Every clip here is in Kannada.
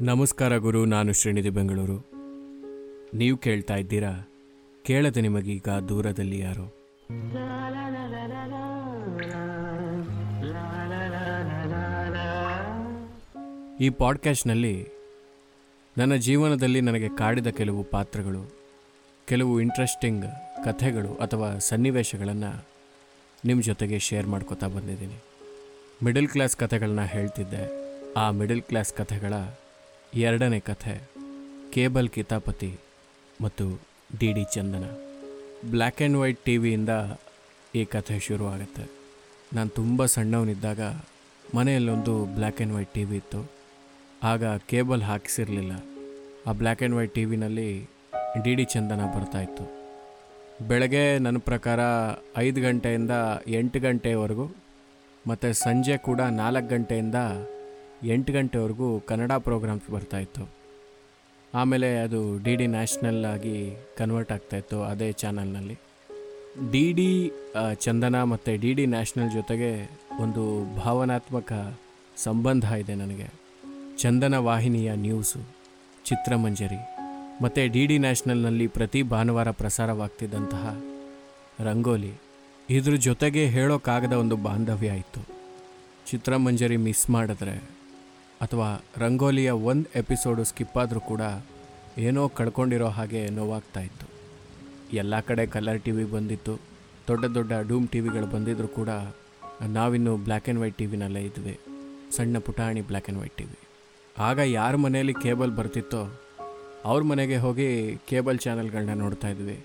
ನಮಸ್ಕಾರ ಗುರು, ನಾನು ಶ್ರೀನಿಧಿ ಬೆಂಗಳೂರು. ನೀವು ಕೇಳ್ತಾ ಇದ್ದೀರಾ? ಕೇಳದೆ ನಿಮಗೀಗ ದೂರದಲ್ಲಿ ಯಾರು? ಈ ಪಾಡ್ಕ್ಯಾಸ್ಟ್ನಲ್ಲಿ ನನ್ನ ಜೀವನದಲ್ಲಿ ನನಗೆ ಕಾಡಿದ ಕೆಲವು ಪಾತ್ರಗಳು, ಕೆಲವು ಇಂಟ್ರೆಸ್ಟಿಂಗ್ ಕಥೆಗಳು ಅಥವಾ ಸನ್ನಿವೇಶಗಳನ್ನು ನಿಮ್ಮ ಜೊತೆಗೆ ಶೇರ್ ಮಾಡ್ಕೋತಾ ಬಂದಿದ್ದೀನಿ. ಮಿಡಲ್ ಕ್ಲಾಸ್ ಕಥೆಗಳನ್ನ ಹೇಳ್ತಿದ್ದೆ. ಆ ಮಿಡಲ್ ಕ್ಲಾಸ್ ಕಥೆಗಳ ಎರಡನೇ ಕಥೆ. ಕೇಬಲ್ ಕಿತಾಪತಿ ಮತ್ತು D D Chandana. Black and white T ವಿಯಿಂದ ಈ ಕಥೆ ಶುರುವಾಗುತ್ತೆ. ನಾನು ತುಂಬ ಸಣ್ಣವನಿದ್ದಾಗ ಮನೆಯಲ್ಲೊಂದು black and white T V ಇತ್ತು. ಆಗ ಕೇಬಲ್ ಹಾಕಿಸಿರಲಿಲ್ಲ. ಆ ಬ್ಲ್ಯಾಕ್ ಆ್ಯಂಡ್ ವೈಟ್ ಟಿ ವಿನಲ್ಲಿ ಡಿ ಡಿ ಚಂದನ ಬರ್ತಾಯಿತ್ತು ಬೆಳಗ್ಗೆ ನನ್ನ ಪ್ರಕಾರ ಐದು ಗಂಟೆಯಿಂದ ಎಂಟು ಗಂಟೆವರೆಗೂ ಮತ್ತು ಸಂಜೆ ಕೂಡ ನಾಲ್ಕು ಗಂಟೆಯಿಂದ ಎಂಟು ಗಂಟೆವರೆಗೂ ಕನ್ನಡ ಪ್ರೋಗ್ರಾಮ್ಸ್ ಬರ್ತಾಯಿತ್ತು ಆಮೇಲೆ ಅದು ಡಿ ಡಿ ನ್ಯಾಷನಲ್ ಆಗಿ ಕನ್ವರ್ಟ್ ಆಗ್ತಾಯಿತ್ತು ಅದೇ ಚಾನಲ್ನಲ್ಲಿ. ಡಿ ಡಿ ಚಂದನ ಮತ್ತು ಡಿ ಡಿ ನ್ಯಾಷನಲ್ ಜೊತೆಗೆ ಒಂದು ಭಾವನಾತ್ಮಕ ಸಂಬಂಧ ಇದೆ ನನಗೆ. ಚಂದನ ವಾಹಿನಿಯ ನ್ಯೂಸು, ಚಿತ್ರಮಂಜರಿ ಮತ್ತು ಡಿ ಡಿ ನ್ಯಾಷನಲ್ನಲ್ಲಿ ಪ್ರತಿ ಭಾನುವಾರ ಪ್ರಸಾರವಾಗ್ತಿದ್ದಂತಹ ರಂಗೋಲಿ. ಇದ್ರ ಜೊತೆಗೆ ಹೇಳೋಕ್ಕಾಗದ ಒಂದು ಬಾಂಧವ್ಯ ಇತ್ತು. ಚಿತ್ರಮಂಜರಿ ಮಿಸ್ ಮಾಡಿದ್ರೆ ಅಥವಾ ರಂಗೋಲಿಯ ಒಂದು ಎಪಿಸೋಡು ಸ್ಕಿಪ್ ಆದರೂ ಕೂಡ ಏನೋ ಕಳ್ಕೊಂಡಿರೋ ಹಾಗೆ ನೋವಾಗ್ತಾ ಇತ್ತು ಎಲ್ಲ ಕಡೆ ಕಲರ್ ಟಿ ವಿ ಬಂದಿತ್ತು. ದೊಡ್ಡ ದೊಡ್ಡ ಡೂಮ್ ಟಿ ವಿಗಳು ಬಂದಿದ್ದರೂ ಕೂಡ ನಾವಿನ್ನು ಬ್ಲ್ಯಾಕ್ ಆ್ಯಂಡ್ ವೈಟ್ ಟಿ ವಿನಲ್ಲೇ ಇದ್ವಿ. ಸಣ್ಣ ಪುಟಾಣಿ black and white T V ಆಗ ಯಾರ ಮನೆಯಲ್ಲಿ ಕೇಬಲ್ ಬರ್ತಿತ್ತೋ ಅವ್ರ ಮನೆಗೆ ಹೋಗಿ ಕೇಬಲ್ ಚಾನೆಲ್ಗಳನ್ನ ನೋಡ್ತಾ ಇದ್ವಿ.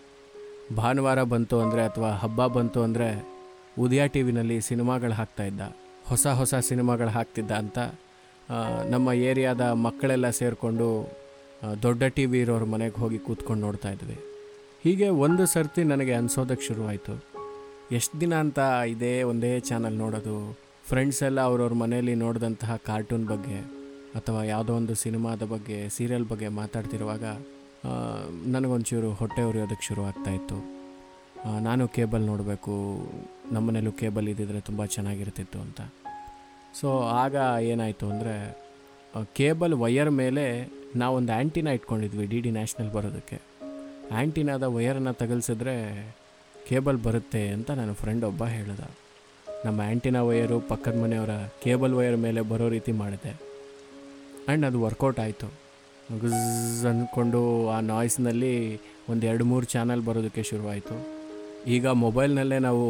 ಭಾನುವಾರ ಬಂತು ಅಂದರೆ ಅಥವಾ ಹಬ್ಬ ಬಂತು ಅಂದರೆ ಉದಯ ಟಿ ವಿನಲ್ಲಿ ಸಿನಿಮಾಗಳು ಹಾಕ್ತಾಯಿದ್ದ ಹೊಸ ಹೊಸ ಸಿನಿಮಾಗಳು ಹಾಕ್ತಿದ್ದ ಅಂತ ನಮ್ಮ ಏರಿಯಾದ ಮಕ್ಕಳೆಲ್ಲ ಸೇರಿಕೊಂಡು ದೊಡ್ಡ ಟಿ ವಿ ಇರೋರ ಮನೆಗೆ ಹೋಗಿ ಕೂತ್ಕೊಂಡು ನೋಡ್ತಾ ಇದ್ವಿ. ಹೀಗೆ ಒಂದು ಸರ್ತಿ ನನಗೆ ಅನ್ಸೋದಕ್ಕೆ ಶುರುವಾಯಿತು ಎಷ್ಟು ದಿನ ಅಂತ ಇದೇ ಒಂದೇ ಚಾನಲ್ ನೋಡೋದು, ಫ್ರೆಂಡ್ಸ್ ಎಲ್ಲ ಅವ್ರವ್ರ ಮನೆಯಲ್ಲಿ ನೋಡಿದಂತಹ ಕಾರ್ಟೂನ್ ಬಗ್ಗೆ, ಅಥವಾ ಯಾವುದೋ ಒಂದು ಸಿನಿಮಾದ ಬಗ್ಗೆ, ಸೀರಿಯಲ್ ಬಗ್ಗೆ ಮಾತಾಡ್ತಿರುವಾಗ ನನಗೊಂಚೂರು ಹೊಟ್ಟೆ ಉರಿಯೋದಕ್ಕೆ ಶುರು ಆಗ್ತಾ ಇತ್ತು. ನಾನು ಕೇಬಲ್ ನೋಡಬೇಕು, ನಮ್ಮನೇಲೂ ಕೇಬಲ್ ಇದ್ದಿದ್ರೆ ತುಂಬ ಚೆನ್ನಾಗಿರ್ತಿತ್ತು ಅಂತ. ಸೊ ಆಗ ಏನಾಯಿತು ಅಂದರೆ ಕೇಬಲ್ ವಯರ್ ಮೇಲೆ ನಾವೊಂದು ಆ್ಯಂಟಿನ ಇಟ್ಕೊಂಡಿದ್ವಿ ಡಿ ಡಿ ನ್ಯಾಷನಲ್ ಬರೋದಕ್ಕೆ. ಆ್ಯಂಟಿನಾದ ವಯರನ್ನು ತಗಲ್ಸಿದ್ರೆ ಕೇಬಲ್ ಬರುತ್ತೆ ಅಂತ ನನ್ನ ಫ್ರೆಂಡ್ ಒಬ್ಬ ಹೇಳಿದ. ನಮ್ಮ ಆ್ಯಂಟಿನ ವಯರು ಪಕ್ಕದ ಮನೆಯವರ ಕೇಬಲ್ ವಯರ್ ಮೇಲೆ ಬರೋ ರೀತಿ ಮಾಡಿದೆ. ಆ್ಯಂಡ್ ಅದು ವರ್ಕೌಟ್ ಆಯಿತು. ಗುಜ್ ಅಂದ್ಕೊಂಡು ಆ ನಾಯ್ಸ್ನಲ್ಲಿ ಒಂದು ಎರಡು ಮೂರು ಚಾನಲ್ ಬರೋದಕ್ಕೆ ಶುರುವಾಯಿತು. ಈಗ ಮೊಬೈಲ್ನಲ್ಲೇ ನಾವು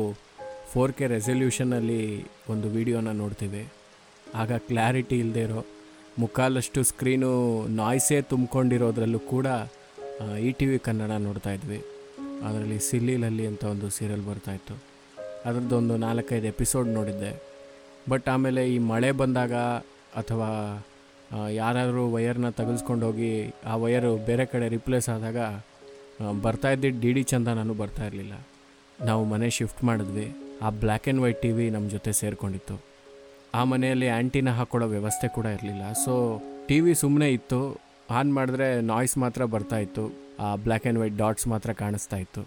ಫೋರ್ ಕೆ ರೆಸೊಲ್ಯೂಷನಲ್ಲಿ ಒಂದು ವಿಡಿಯೋನ ನೋಡ್ತೀವಿ ಆಗ ಕ್ಲಾರಿಟಿ ಇಲ್ಲದೆ ಇರೋ ಮುಕ್ಕಾಲಷ್ಟು ಸ್ಕ್ರೀನು ನಾಯ್ಸೇ ತುಂಬಿಕೊಂಡಿರೋದ್ರಲ್ಲೂ ಕೂಡ ಇ ಟಿ ವಿ ಕನ್ನಡ ನೋಡ್ತಾ ಇದ್ವಿ. ಅದರಲ್ಲಿ ಸಿಲ್ಲಿಲಲ್ಲಿ ಅಂತ ಒಂದು ಸೀರಿಯಲ್ ಬರ್ತಾಯಿತ್ತು ಅದರದ್ದೊಂದು ನಾಲ್ಕೈದು ಎಪಿಸೋಡ್ ನೋಡಿದ್ದೆ. ಬಟ್ ಆಮೇಲೆ ಈ ಮಳೆ ಬಂದಾಗ ಅಥವಾ ಯಾರಾದರೂ ವಯರ್ನ ತಗಲ್ಸ್ಕೊಂಡು ಹೋಗಿ ಆ ವಯರು ಬೇರೆ ಕಡೆ ರಿಪ್ಲೇಸ್ ಆದಾಗ ಬರ್ತಾ ಇದ್ದಿದ್ದು ಡಿ ಡಿ ಚಂದ ನಾನು ಬರ್ತಾ ಇರಲಿಲ್ಲ. ನಾವು ಮನೆ ಶಿಫ್ಟ್ ಮಾಡಿದ್ವಿ. ಆ black and white T V ನಮ್ಮ ಜೊತೆ ಸೇರಿಕೊಂಡಿತ್ತು. ಆ ಮನೆಯಲ್ಲಿ ಆ್ಯಂಟಿನ ಹಾಕ್ಕೊಳ್ಳೋ ವ್ಯವಸ್ಥೆ ಕೂಡ ಇರಲಿಲ್ಲ. ಸೊ ಟಿ ವಿ ಸುಮ್ಮನೆ ಇತ್ತು. ಆನ್ ಮಾಡಿದ್ರೆ ನಾಯ್ಸ್ ಮಾತ್ರ ಬರ್ತಾ ಇತ್ತು. ಆ ಬ್ಲ್ಯಾಕ್ ಆ್ಯಂಡ್ ವೈಟ್ ಡಾಟ್ಸ್ ಮಾತ್ರ ಕಾಣಿಸ್ತಾ ಇತ್ತು.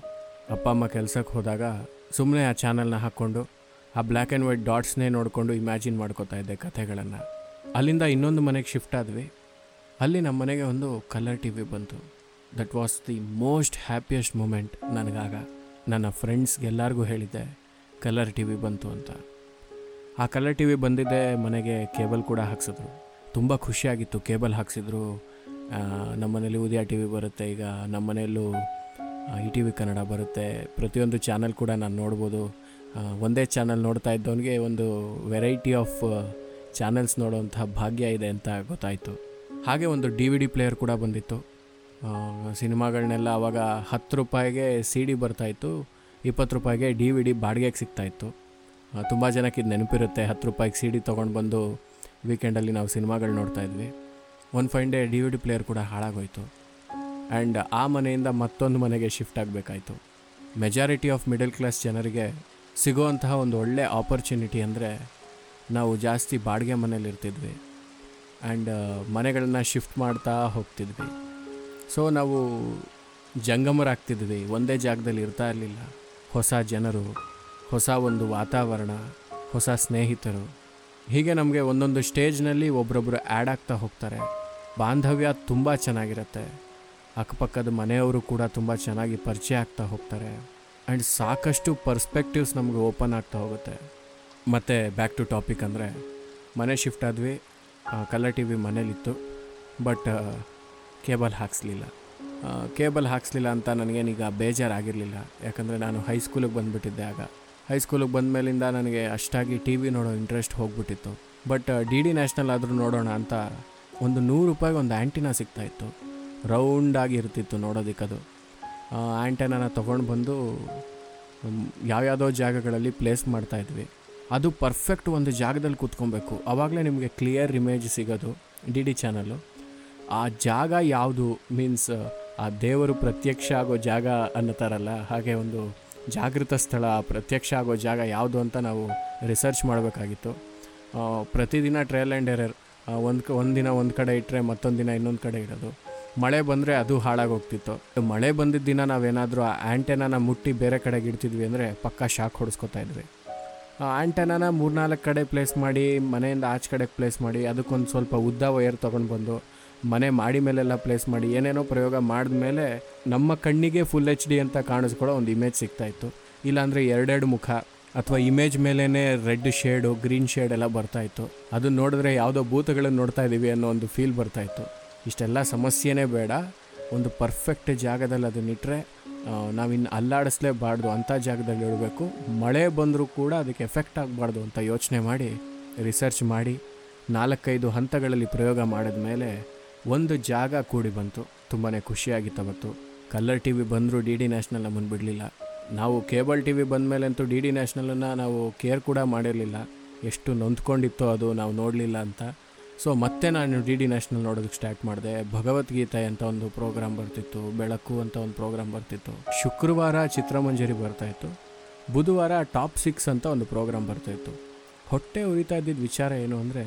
ಅಪ್ಪ ಅಮ್ಮ ಕೆಲಸಕ್ಕೆ ಹೋದಾಗ ಸುಮ್ಮನೆ ಆ ಚಾನಲ್ನ ಹಾಕ್ಕೊಂಡು, ಆ ಬ್ಲ್ಯಾಕ್ ಆ್ಯಂಡ್ ವೈಟ್ ಡಾಟ್ಸ್ನೇ ನೋಡಿಕೊಂಡು ಇಮ್ಯಾಜಿನ್ ಮಾಡ್ಕೋತಾ ಇದ್ದೆ ಕಥೆಗಳನ್ನು. ಅಲ್ಲಿಂದ ಇನ್ನೊಂದು ಮನೆಗೆ ಶಿಫ್ಟ್ ಆದ್ವಿ. ಅಲ್ಲಿ ನಮ್ಮ ಮನೆಗೆ ಒಂದು ಕಲರ್ ಟಿ ವಿ ಬಂತು. That was the most happiest moment ನನಗಾಗ. ನನ್ನ ಫ್ರೆಂಡ್ಸ್ಗೆಲ್ಲರಿಗೂ ಹೇಳಿದ್ದೆ ಕಲರ್ ಟಿ ವಿ ಬಂತು ಅಂತ. ಆ ಕಲರ್ ಟಿ ವಿ ಬಂದಿದ್ದೆ ಮನೆಗೆ ಕೇಬಲ್ ಕೂಡ ಹಾಕ್ಸಿದ್ರು. ತುಂಬ ಖುಷಿಯಾಗಿತ್ತು ಕೇಬಲ್ ಹಾಕ್ಸಿದ್ರು. ಆ, ನಮ್ಮ ಮನೇಲಿ ಉದಯ ಟಿ ವಿ ಬರುತ್ತೆ ಈಗ ನಮ್ಮ ಮನೆಯಲ್ಲೂ ಇ ಟಿ ವಿ ಕನ್ನಡ ಬರುತ್ತೆ. ಪ್ರತಿಯೊಂದು ಚಾನಲ್ ಕೂಡ ನಾನು ನೋಡ್ಬೋದು. ಒಂದೇ ಚಾನಲ್ ನೋಡ್ತಾ ಇದ್ದವನಿಗೆ ಒಂದು ವೆರೈಟಿ ಆಫ್ ಚಾನಲ್ಸ್ ನೋಡೋವಂಥ ಭಾಗ್ಯ ಇದೆ ಅಂತ ಗೊತ್ತಾಯಿತು. ಹಾಗೆ ಒಂದು ಡಿ ವಿ ಡಿ ಪ್ಲೇಯರ್ ಕೂಡ ಬಂದಿತ್ತು. ಸಿನಿಮಾಗಳನ್ನೆಲ್ಲ ಆವಾಗ ಹತ್ತು ರೂಪಾಯಿಗೆ ಸಿ ಡಿ ಬರ್ತಾಯಿತ್ತು ಇಪ್ಪತ್ತು ರೂಪಾಯಿಗೆ ಡಿ ವಿ ಡಿ ಬಾಡಿಗೆಗೆ ಸಿಗ್ತಾಯಿತ್ತು. ತುಂಬ ಜನಕ್ಕೆ ಇದು ನೆನಪಿರುತ್ತೆ. ಹತ್ತು ರೂಪಾಯಿಗೆ ಸಿ ಡಿ ತೊಗೊಂಡು ಬಂದು ವೀಕೆಂಡಲ್ಲಿ ನಾವು ಸಿನಿಮಾಗಳು ನೋಡ್ತಾ ಇದ್ವಿ. One fine day D V D player ಕೂಡ ಹಾಳಾಗೋಯ್ತು. ಆ್ಯಂಡ್ ಆ ಮನೆಯಿಂದ ಮತ್ತೊಂದು ಮನೆಗೆ ಶಿಫ್ಟ್ ಆಗಬೇಕಾಯಿತು. ಮೆಜಾರಿಟಿ ಆಫ್ ಮಿಡಲ್ ಕ್ಲಾಸ್ ಜನರಿಗೆ ಸಿಗುವಂತಹ ಒಂದು ಒಳ್ಳೆ ಆಪರ್ಚುನಿಟಿ ಅಂದರೆ ನಾವು ಜಾಸ್ತಿ ಬಾಡಿಗೆ ಮನೇಲಿ ಇರ್ತಿದ್ವಿ. ಆ್ಯಂಡ್ ಮನೆಗಳನ್ನ ಶಿಫ್ಟ್ ಮಾಡ್ತಾ ಹೋಗ್ತಿದ್ವಿ. ಸೊ ನಾವು ಜಂಗಮರಾಗ್ತಿದ್ವಿ. ಒಂದೇ ಜಾಗದಲ್ಲಿ ಇರ್ತಾ ಇರಲಿಲ್ಲ. ಹೊಸ ಜನರು, ಹೊಸ ಒಂದು ವಾತಾವರಣ, ಹೊಸ ಸ್ನೇಹಿತರು. ಹೀಗೆ ನಮಗೆ ಒಂದೊಂದು ಸ್ಟೇಜ್ನಲ್ಲಿ ಒಬ್ಬರೊಬ್ಬರು ಆ್ಯಡ್ ಆಗ್ತಾ ಹೋಗ್ತಾರೆ. ಬಾಂಧವ್ಯ ತುಂಬ ಚೆನ್ನಾಗಿರುತ್ತೆ. ಅಕ್ಕಪಕ್ಕದ ಮನೆಯವರು ಕೂಡ ತುಂಬ ಚೆನ್ನಾಗಿ ಪರಿಚಯ ಆಗ್ತಾ ಹೋಗ್ತಾರೆ. ಆ್ಯಂಡ್ ಸಾಕಷ್ಟು ಪರ್ಸ್ಪೆಕ್ಟಿವ್ಸ್ ನಮಗೆ ಓಪನ್ ಆಗ್ತಾ ಹೋಗುತ್ತೆ. ಮತ್ತು ಬ್ಯಾಕ್ ಟು ಟಾಪಿಕ್ ಅಂದರೆ, ಮನೆ ಶಿಫ್ಟ್ ಆದ್ವಿ ಕಲರ್ ಟಿ ವಿ ಮನೇಲಿತ್ತು, ಬಟ್ ಕೇಬಲ್ ಹಾಕ್ಸ್ಲಿಲ್ಲ. ಕೇಬಲ್ ಹಾಕ್ಸ್ಲಿಲ್ಲ ಅಂತ ನನಗೇನೀಗ ಬೇಜಾರಾಗಿರಲಿಲ್ಲ. ಯಾಕಂದರೆ ನಾನು ಹೈಸ್ಕೂಲಿಗೆ ಬಂದುಬಿಟ್ಟಿದ್ದೆ ಆಗ. ಹೈಸ್ಕೂಲಿಗೆ ಬಂದ ಮೇಲಿಂದ ನನಗೆ ಅಷ್ಟಾಗಿ ಟಿ ವಿ ನೋಡೋ ಇಂಟ್ರೆಸ್ಟ್ ಹೋಗ್ಬಿಟ್ಟಿತ್ತು. ಬಟ್ ಡಿ ಡಿ ನ್ಯಾಷನಲ್ ಆದರೂ ನೋಡೋಣ ಅಂತ ಒಂದು ನೂರು ರೂಪಾಯಿಗೆ ಒಂದು ಆ್ಯಂಟಿನಾ ಸಿಗ್ತಾಯಿತ್ತು ರೌಂಡಾಗಿ ಇರ್ತಿತ್ತು ನೋಡೋದಕ್ಕದು. ಆ್ಯಂಟೆನಾನ ತೊಗೊಂಡು ಬಂದು ಯಾವ್ಯಾವುದೋ ಜಾಗಗಳಲ್ಲಿ ಪ್ಲೇಸ್ ಮಾಡ್ತಾಯಿದ್ವಿ ಅದು ಪರ್ಫೆಕ್ಟ್ ಒಂದು ಜಾಗದಲ್ಲಿ ಕೂತ್ಕೊಬೇಕು. ಆವಾಗಲೇ ನಿಮಗೆ ಕ್ಲಿಯರ್ ಇಮೇಜ್ ಸಿಗೋದು ಡಿ ಡಿ ಚಾನಲ್ಲು ಆ ಜಾಗ ಯಾವುದು? ಮೀನ್ಸ್ ಆ ದೇವರು ಪ್ರತ್ಯಕ್ಷ ಆಗೋ ಜಾಗ ಅನ್ನತಾರಲ್ಲ ಹಾಗೆ ಒಂದು ಜಾಗೃತ ಸ್ಥಳ ಪ್ರತ್ಯಕ್ಷ ಆಗೋ ಜಾಗ ಯಾವುದು ಅಂತ ನಾವು ರಿಸರ್ಚ್ ಮಾಡಬೇಕಾಗಿತ್ತು. ಪ್ರತಿದಿನ ಟ್ರಯಲ್ ಆ್ಯಂಡ್ ಎರರ್ ಒಂದು ಒಂದು ದಿನ ಒಂದು ಕಡೆ ಇಟ್ಟರೆ ಮತ್ತೊಂದು ದಿನ ಇನ್ನೊಂದು ಕಡೆ ಇಡೋದು. ಮಳೆ ಬಂದರೆ ಅದು ಹಾಳಾಗೋಗ್ತಿತ್ತು. ಮಳೆ ಬಂದಿದ್ದ ದಿನ ನಾವೇನಾದರೂ ಆ ಆ್ಯಂಟೆನಾನ ಮುಟ್ಟಿ ಬೇರೆ ಕಡೆಗೆ ಇಡ್ತಿದ್ವಿ ಅಂದರೆ ಪಕ್ಕಾ ಶಾಕ್ ಹೊಡಿಸ್ಕೊತಾ ಇದ್ವಿ. ಆ ಆ್ಯಂಟೆನಾನ ಮೂರ್ನಾಲ್ಕು ಕಡೆ ಪ್ಲೇಸ್ ಮಾಡಿ, ಮನೆಯಿಂದ ಆಚೆ ಕಡೆಗೆ ಪ್ಲೇಸ್ ಮಾಡಿ, ಅದಕ್ಕೊಂದು ಸ್ವಲ್ಪ ಉದ್ದ ವೈರ್ ತೊಗೊಂಡು ಬಂದು ಮನೆ ಮಾಡಿ ಮೇಲೆಲ್ಲ ಪ್ಲೇಸ್ ಮಾಡಿ ಏನೇನೋ ಪ್ರಯೋಗ ಮಾಡಿದ ಮೇಲೆ ನಮ್ಮ ಕಣ್ಣಿಗೆ ಫುಲ್ ಎಚ್ ಡಿ ಅಂತ ಕಾಣಿಸ್ಕೊಳ್ಳೋ ಒಂದು ಇಮೇಜ್ ಸಿಗ್ತಾಯಿತ್ತು ಇಲ್ಲಾಂದರೆ ಎರಡೆರಡು ಮುಖ ಅಥವಾ ಇಮೇಜ್ ಮೇಲೇ ರೆಡ್ ಶೇಡು ಗ್ರೀನ್ ಶೇಡ್ ಎಲ್ಲ ಬರ್ತಾಯಿತ್ತು ಅದನ್ನ ನೋಡಿದ್ರೆ ಯಾವುದೋ ಭೂತಗಳನ್ನು ನೋಡ್ತಾ ಇದ್ದೀವಿ ಅನ್ನೋ ಒಂದು ಫೀಲ್ ಬರ್ತಾಯಿತ್ತು ಇಷ್ಟೆಲ್ಲ ಸಮಸ್ಯೆನೇ ಬೇಡ. ಒಂದು ಪರ್ಫೆಕ್ಟ್ ಜಾಗದಲ್ಲಿ ಅದನ್ನಿಟ್ಟರೆ ನಾವಿನ್ನು ಅಲ್ಲಾಡಿಸ್ಲೇಬಾರ್ದು ಅಂಥ ಜಾಗದಲ್ಲಿ ಇಡಬೇಕು. ಮಳೆ ಬಂದರೂ ಕೂಡ ಅದಕ್ಕೆ ಎಫೆಕ್ಟ್ ಆಗಬಾರ್ದು ಅಂತ ಯೋಚನೆ ಮಾಡಿ ರಿಸರ್ಚ್ ಮಾಡಿ, ನಾಲ್ಕೈದು ಹಂತಗಳಲ್ಲಿ ಪ್ರಯೋಗ ಮಾಡಿದ ಮೇಲೆ ಒಂದು ಜಾಗ ಕೂಡಿ ಬಂತು. ತುಂಬಾ ಖುಷಿಯಾಗಿತ್ತು ಅವತ್ತು. ಕಲ್ಲರ್ ಟಿ ವಿ ಬಂದರೂ ಡಿ ಡಿ ನ್ಯಾಷನಲ್ ನಮ್ಮನ್ನು ಬಿಡಲಿಲ್ಲ ನಾವು ಕೇಬಲ್ ಟಿ ವಿ ಬಂದ ಮೇಲಂತೂ ಡಿ ಡಿ ನ್ಯಾಷನಲನ್ನು ನಾವು ಕೇರ್ ಕೂಡ ಮಾಡಿರಲಿಲ್ಲ. ಎಷ್ಟು ನೊಂದ್ಕೊಂಡಿತ್ತೋ ಅದು ನಾವು ನೋಡಲಿಲ್ಲ ಅಂತ. ಸೊ ಮತ್ತೆ ನಾನು ಡಿ ಡಿ ನ್ಯಾಷನಲ್ ನೋಡೋದಕ್ಕೆ ಸ್ಟಾರ್ಟ್ ಮಾಡಿದೆ. ಭಗವದ್ಗೀತೆ ಅಂತ ಒಂದು ಪ್ರೋಗ್ರಾಮ್ ಬರ್ತಿತ್ತು, ಬೆಳಕು ಅಂತ ಒಂದು ಪ್ರೋಗ್ರಾಮ್ ಬರ್ತಿತ್ತು. ಶುಕ್ರವಾರ ಚಿತ್ರಮಂಜರಿ ಬರ್ತಾಯಿತ್ತು ಬುಧವಾರ ಟಾಪ್ ಸಿಕ್ಸ್ ಅಂತ ಒಂದು ಪ್ರೋಗ್ರಾಮ್ ಬರ್ತಾಯಿತ್ತು ಹೊಟ್ಟೆ ಉರಿತಾ ಇದ್ದಿದ್ದ ವಿಚಾರ ಏನು ಅಂದರೆ,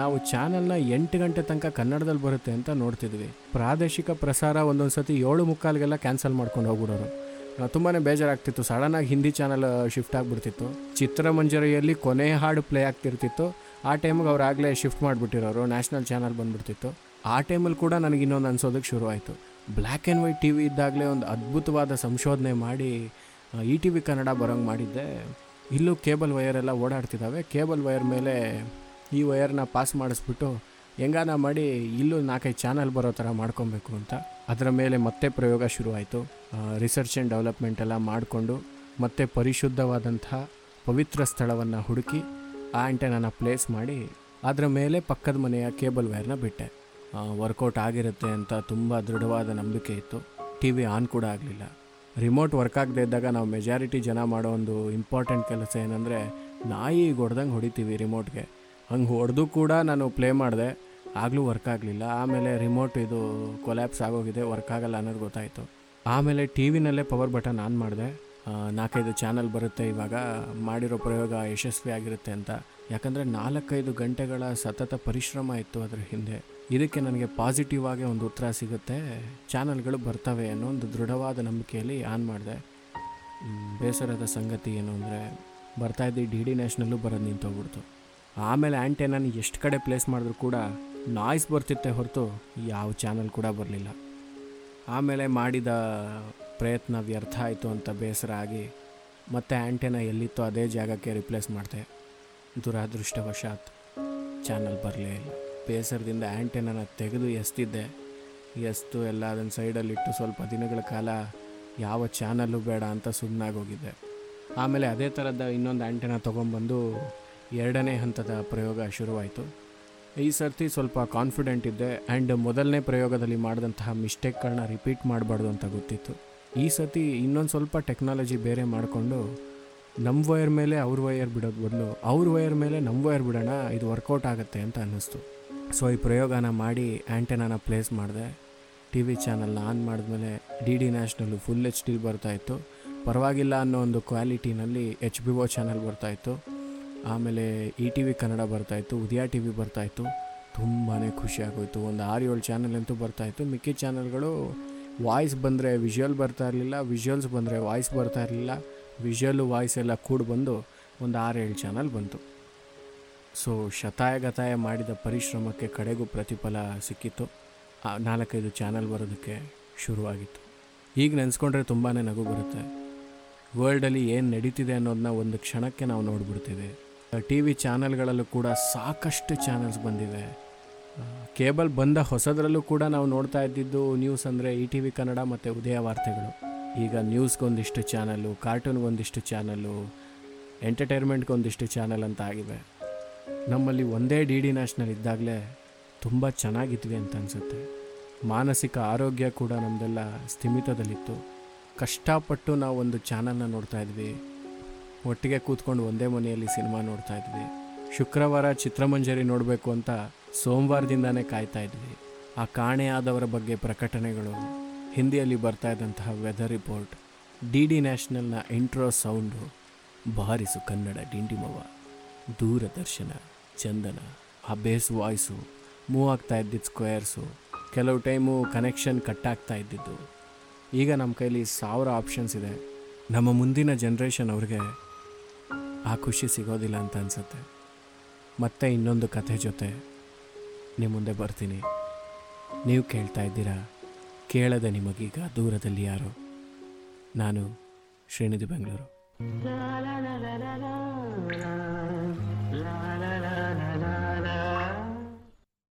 ನಾವು ಚಾನಲ್ನ ಎಂಟು ಗಂಟೆ ತನಕ ಕನ್ನಡದಲ್ಲಿ ಬರುತ್ತೆ ಅಂತ ನೋಡ್ತಿದ್ವಿ. ಪ್ರಾದೇಶಿಕ ಪ್ರಸಾರ ಒಂದೊಂದು ಸತಿ ಏಳು ಮುಕ್ಕಾಲಿಗೆಲ್ಲ ಕ್ಯಾನ್ಸಲ್ ಮಾಡ್ಕೊಂಡು ಹೋಗ್ಬಿಡೋರು. ತುಂಬಾ ಬೇಜಾರಾಗ್ತಿತ್ತು. ಸಡನ್ನಾಗಿ ಹಿಂದಿ ಚಾನಲ್ ಶಿಫ್ಟ್ ಆಗಿಬಿಡ್ತಿತ್ತು. ಚಿತ್ರಮಂಜರಿಯಲ್ಲಿ ಕೊನೆ ಹಾಡು ಪ್ಲೇ ಆಗ್ತಿರ್ತಿತ್ತು. ಆ ಟೈಮಿಗೆ ಅವ್ರು ಆಗಲೇ ಶಿಫ್ಟ್ ಮಾಡಿಬಿಟ್ಟಿರೋರು, ನ್ಯಾಷನಲ್ ಚಾನಲ್ ಬಂದುಬಿಡ್ತಿತ್ತು. ಆ ಟೈಮಲ್ಲಿ ಕೂಡ ನನಗೆ ಇನ್ನೊಂದು ಅನ್ಸೋದಕ್ಕೆ ಶುರುವಾಯಿತು. Black and white T V ಇದ್ದಾಗಲೇ ಒಂದು ಅದ್ಭುತವಾದ ಸಂಶೋಧನೆ ಮಾಡಿ ಇ ಟಿ ವಿ ಕನ್ನಡ ಬರೋಂಗೆ ಮಾಡಿದ್ದೆ. ಇಲ್ಲೂ ಕೇಬಲ್ ವಯರೆಲ್ಲ ಓಡಾಡ್ತಿದ್ದಾವೆ ಕೇಬಲ್ ವೈರ್ ಮೇಲೆ ಈ ವಯರ್ನ ಪಾಸ್ ಮಾಡಿಸ್ಬಿಟ್ಟು ಹೆಂಗಾನ ಮಾಡಿ ಇಲ್ಲೂ ನಾಲ್ಕೈದು ಚಾನಲ್ ಬರೋ ಥರ ಮಾಡ್ಕೊಬೇಕು ಅಂತ. ಅದರ ಮೇಲೆ ಮತ್ತೆ ಪ್ರಯೋಗ ಶುರುವಾಯಿತು. ರಿಸರ್ಚ್ ಆ್ಯಂಡ್ ಡೆವಲಪ್ಮೆಂಟ್ ಎಲ್ಲ ಮಾಡಿಕೊಂಡು ಮತ್ತೆ ಪರಿಶುದ್ಧವಾದಂಥ ಪವಿತ್ರ ಸ್ಥಳವನ್ನು ಹುಡುಕಿ ಆ ಆ್ಯಂಟೆನಾನ ಪ್ಲೇಸ್ ಮಾಡಿ ಅದರ ಮೇಲೆ ಪಕ್ಕದ ಮನೆಯ ಕೇಬಲ್ ವೈರ್ನ ಬಿಟ್ಟೆ. ವರ್ಕೌಟ್ ಆಗಿರುತ್ತೆ ಅಂತ ತುಂಬ ದೃಢವಾದ ನಂಬಿಕೆ ಇತ್ತು. ಟಿ ವಿ ಆನ್ ಕೂಡ ಆಗಲಿಲ್ಲ. ರಿಮೋಟ್ ವರ್ಕ್ ಆಗದೆ ಇದ್ದಾಗ ನಾವು ಮೆಜಾರಿಟಿ ಜನ ಮಾಡೋ ಒಂದು ಇಂಪಾರ್ಟೆಂಟ್ ಕೆಲಸ ಏನಂದರೆ ನಾಯಿ ಹೊಡ್ದಂಗೆ ಹೊಡಿತೀವಿ ರಿಮೋಟ್ಗೆ ಹಂಗೆ ಹೊಡೆದು ಕೂಡ ನಾನು ಪ್ಲೇ ಮಾಡಿದೆ. ಆಗಲೂ ವರ್ಕ್ ಆಗಲಿಲ್ಲ. ಆಮೇಲೆ ರಿಮೋಟ್ ಇದು ಕೊಲ್ಯಾಪ್ಸ್ ಆಗೋಗಿದೆ. ವರ್ಕ್ ಆಗಲ್ಲ ಅನ್ನೋದು ಗೊತ್ತಾಯಿತು. ಆಮೇಲೆ ಟಿ ವಿನಲ್ಲೇ ಪವರ್ ಬಟನ್ ಆನ್ ಮಾಡಿದೆ. ನಾಲ್ಕೈದು ಚಾನಲ್ ಬರುತ್ತೆ ಇವಾಗ. ಮಾಡಿರೋ ಪ್ರಯೋಗ ಯಶಸ್ವಿ ಆಗಿರುತ್ತೆ ಅಂತ. ಯಾಕಂದರೆ ನಾಲ್ಕೈದು ಗಂಟೆಗಳ ಸತತ ಪರಿಶ್ರಮ ಇತ್ತು ಅದರ ಹಿಂದೆ. ಇದಕ್ಕೆ ನನಗೆ ಪಾಸಿಟಿವ್ ಆಗಿ ಒಂದು ಉತ್ತರ ಸಿಗುತ್ತೆ. ಚಾನಲ್ಗಳು ಬರ್ತವೆ ಅನ್ನೋ ಒಂದು ದೃಢವಾದ ನಂಬಿಕೆಯಲ್ಲಿ ಆನ್ ಮಾಡಿದೆ. ಬೇಸರದ ಸಂಗತಿ ಏನು ಅಂದರೆ ಬರ್ತಾಯಿದ್ದು ಡಿ ಡಿ ನ್ಯಾಷನಲ್ಲೂ ಬರೋದು ನಿಂತೋಗ್ಬಿಡ್ತು. ಆಮೇಲೆ ಆ್ಯಂಟೆನಾನ ಎಷ್ಟು ಕಡೆ ಪ್ಲೇಸ್ ಮಾಡಿದ್ರು ಕೂಡ ನಾಯ್ಸ್ ಬರ್ತಿತ್ತೆ ಹೊರತು ಯಾವ ಚಾನಲ್ ಕೂಡ ಬರಲಿಲ್ಲ. ಆಮೇಲೆ ಮಾಡಿದ ಪ್ರಯತ್ನ ವ್ಯರ್ಥ ಆಯಿತು ಅಂತ ಬೇಸರ ಆಗಿ ಮತ್ತೆ ಆ್ಯಂಟೆನ ಎಲ್ಲಿತ್ತೋ ಅದೇ ಜಾಗಕ್ಕೆ ರಿಪ್ಲೇಸ್ ಮಾಡಿದೆ. ದುರಾದೃಷ್ಟವಶಾತ್ ಚಾನಲ್ ಬರಲೇ ಇಲ್ಲ. ಬೇಸರದಿಂದ ಆ್ಯಂಟೆನನ ತೆಗೆದು ಎಸ್ತಿದ್ದೆ. ಎಸ್ತು ಎಲ್ಲ ಅದನ್ನು ಸೈಡಲ್ಲಿಟ್ಟು ಸ್ವಲ್ಪ ದಿನಗಳ ಕಾಲ ಯಾವ ಚಾನಲ್ಲು ಬೇಡ ಅಂತ ಸುಮ್ಮನಾಗೋಗಿದ್ದೆ ಆಮೇಲೆ ಅದೇ ಥರದ ಇನ್ನೊಂದು ಆ್ಯಂಟೆನ ತೊಗೊಂಬಂದು ಎರಡನೇ ಹಂತದ ಪ್ರಯೋಗ ಶುರುವಾಯಿತು. ಈ ಸರ್ತಿ ಸ್ವಲ್ಪ ಕಾನ್ಫಿಡೆಂಟ್ ಇದ್ದೆ ಆ್ಯಂಡ್ ಮೊದಲನೇ ಪ್ರಯೋಗದಲ್ಲಿ ಮಾಡಿದಂತಹ ಮಿಸ್ಟೇಕ್ಗಳನ್ನ ರಿಪೀಟ್ ಮಾಡಬಾರ್ದು ಅಂತ ಗೊತ್ತಿತ್ತು. ಈ ಸತಿ ಇನ್ನೊಂದು ಸ್ವಲ್ಪ ಟೆಕ್ನಾಲಜಿ ಬೇರೆ ಮಾಡಿಕೊಂಡು ನಮ್ಮ ವೈರ್ ಮೇಲೆ ಅವ್ರ ವೈರ್ ಬಿಡೋದು ಬದಲು ಅವ್ರ ವೈರ್ ಮೇಲೆ ನಮ್ಮ ವೈರ್ ಬಿಡೋಣ, ಇದು ವರ್ಕೌಟ್ ಆಗುತ್ತೆ ಅಂತ ಅನ್ನಿಸ್ತು. ಸೊ ಈ ಪ್ರಯೋಗನ ಮಾಡಿ ಆ್ಯಂಟೆನಾನ ಪ್ಲೇಸ್ ಮಾಡಿದೆ. ಟಿ ವಿ ಚಾನಲ್ನ ಆನ್ ಮಾಡಿದ್ಮೇಲೆ D D national full H D ಬರ್ತಾಯಿತ್ತು ಪರವಾಗಿಲ್ಲ ಅನ್ನೋ ಒಂದು ಕ್ವಾಲಿಟಿನಲ್ಲಿ ಎಚ್ ಬಿ ಓ ಚಾನಲ್ ಬರ್ತಾಯಿತ್ತು ಆಮೇಲೆ ಇ ಟಿ ವಿ ಕನ್ನಡ ಬರ್ತಾಯಿತ್ತು ಉದಯ ಟಿ ವಿ ಬರ್ತಾಯಿತ್ತು ತುಂಬಾ ಖುಷಿಯಾಗೋಯಿತು ಒಂದು ಆರು ಏಳು ಚಾನಲ್ ಅಂತೂ ಬರ್ತಾಯಿತ್ತು ಮಿಕ್ಕಿ ಚಾನಲ್ಗಳು ವಾಯ್ಸ್ ಬಂದರೆ ವಿಜುವಲ್ ಬರ್ತಾ ಇರಲಿಲ್ಲ ವಿಜುವಲ್ಸ್ ಬಂದರೆ ವಾಯ್ಸ್ ಬರ್ತಾ ಇರಲಿಲ್ಲ. ವಿಜುವಲ್ಲು ವಾಯ್ಸ್ ಎಲ್ಲ ಕೂಡ ಬಂದು ಒಂದು ಆರು ಏಳು ಚಾನಲ್ ಬಂತು. ಸೊ ಶತಾಯಗತಾಯ ಮಾಡಿದ ಪರಿಶ್ರಮಕ್ಕೆ ಕಡೆಗೂ ಪ್ರತಿಫಲ ಸಿಕ್ಕಿತ್ತು. ಆ ನಾಲ್ಕೈದು ಚಾನಲ್ ಬರೋದಕ್ಕೆ ಶುರುವಾಗಿತ್ತು. ಈಗ ನೆನೆಸ್ಕೊಂಡ್ರೆ ತುಂಬಾ ನಗು ಬರುತ್ತೆ. ವರ್ಲ್ಡಲ್ಲಿ ಏನು ನಡೀತಿದೆ ಅನ್ನೋದನ್ನ ಒಂದು ಕ್ಷಣಕ್ಕೆ ನಾವು ನೋಡ್ಬಿಡ್ತೀವಿ ಟಿ ವಿ ಚಾನಲ್ಗಳಲ್ಲೂ ಕೂಡ ಸಾಕಷ್ಟು ಚಾನಲ್ಸ್ ಬಂದಿವೆ. ಕೇಬಲ್ ಬಂದ ಹೊಸದರಲ್ಲೂ ಕೂಡ ನಾವು ನೋಡ್ತಾ ಇದ್ದಿದ್ದು ನ್ಯೂಸ್ ಅಂದರೆ ಇ ಟಿ ವಿ ಕನ್ನಡ ಮತ್ತು ಉದಯ ವಾರ್ತೆಗಳು. ಈಗ ನ್ಯೂಸ್ಗೊಂದಿಷ್ಟು ಚಾನಲ್ಲು ಕಾರ್ಟೂನ್ಗೊಂದಿಷ್ಟು ಚಾನಲ್ಲು ಎಂಟರ್ಟೈನ್ಮೆಂಟ್ಗೊಂದಿಷ್ಟು ಚಾನಲ್ ಅಂತ ಆಗಿವೆ. ನಮ್ಮಲ್ಲಿ ಒಂದೇ ಡಿ ಡಿ ನ್ಯಾಷನಲ್ ಇದ್ದಾಗಲೇ ತುಂಬ ಚೆನ್ನಾಗಿದ್ವಿ ಅಂತ ಅನಿಸುತ್ತೆ. ಮಾನಸಿಕ ಆರೋಗ್ಯ ಕೂಡ ನಮ್ಮದೆಲ್ಲ ಸ್ಥಿಮಿತದಲ್ಲಿತ್ತು. ಕಷ್ಟಪಟ್ಟು ನಾವು ಒಂದು ಚಾನಲ್ನ ನೋಡ್ತಾ ಇದ್ವಿ. ಒಟ್ಟಿಗೆ ಕೂತ್ಕೊಂಡು ಒಂದೇ ಮನೆಯಲ್ಲಿ ಸಿನಿಮಾ ನೋಡ್ತಾ ಇದ್ವಿ. ಶುಕ್ರವಾರ ಚಿತ್ರಮಂಜರಿ ನೋಡಬೇಕು ಅಂತ ಸೋಮವಾರದಿಂದನೇ ಕಾಯ್ತಾ ಇದ್ವಿ. ಆ ಕಾಣೆಯಾದವರ ಬಗ್ಗೆ ಪ್ರಕಟಣೆಗಳು, ಹಿಂದಿಯಲ್ಲಿ ಬರ್ತಾ ಇದ್ದಂತಹ ವೆದರ್ ರಿಪೋರ್ಟ್ ಡಿ ಡಿ ನ್ಯಾಷನಲ್ನ ಇಂಟ್ರೋ ಸೌಂಡು ಬಾರಿಸು ಕನ್ನಡ ಡಿಂಡಿಮವ ದೂರದರ್ಶನ, ಚಂದನ ಆ ಬೇಸ್ ವಾಯ್ಸು ಮೂವ್ ಆಗ್ತಾ ಇದ್ದಿದ್ದು ಸ್ಕ್ವೇರ್ಸು, ಕೆಲವು ಟೈಮು ಕನೆಕ್ಷನ್ ಕಟ್ ಆಗ್ತಾ ಇದ್ದಿದ್ದು. ಈಗ ನಮ್ಮ ಕೈಲಿ ಸಾವಿರ ಆಪ್ಷನ್ಸ್ ಇದೆ. ನಮ್ಮ ಮುಂದಿನ ಜನ್ರೇಷನ್ ಅವ್ರಿಗೆ ಆ ಖುಷಿ ಸಿಗೋದಿಲ್ಲ ಅಂತ ಅನಿಸುತ್ತೆ. ಮತ್ತೆ ಇನ್ನೊಂದು ಕಥೆ ಜೊತೆ ನಿಮ್ಮ ಮುಂದೆ ಬರ್ತೀನಿ. ನೀವು ಕೇಳ್ತಾ ಇದ್ದೀರಾ, ಕೇಳದೆ ನಿಮಗೀಗ ದೂರದಲ್ಲಿ ಯಾರು? ನಾನು ಶ್ರೀನಿಧಿ ಬೆಂಗಳೂರು.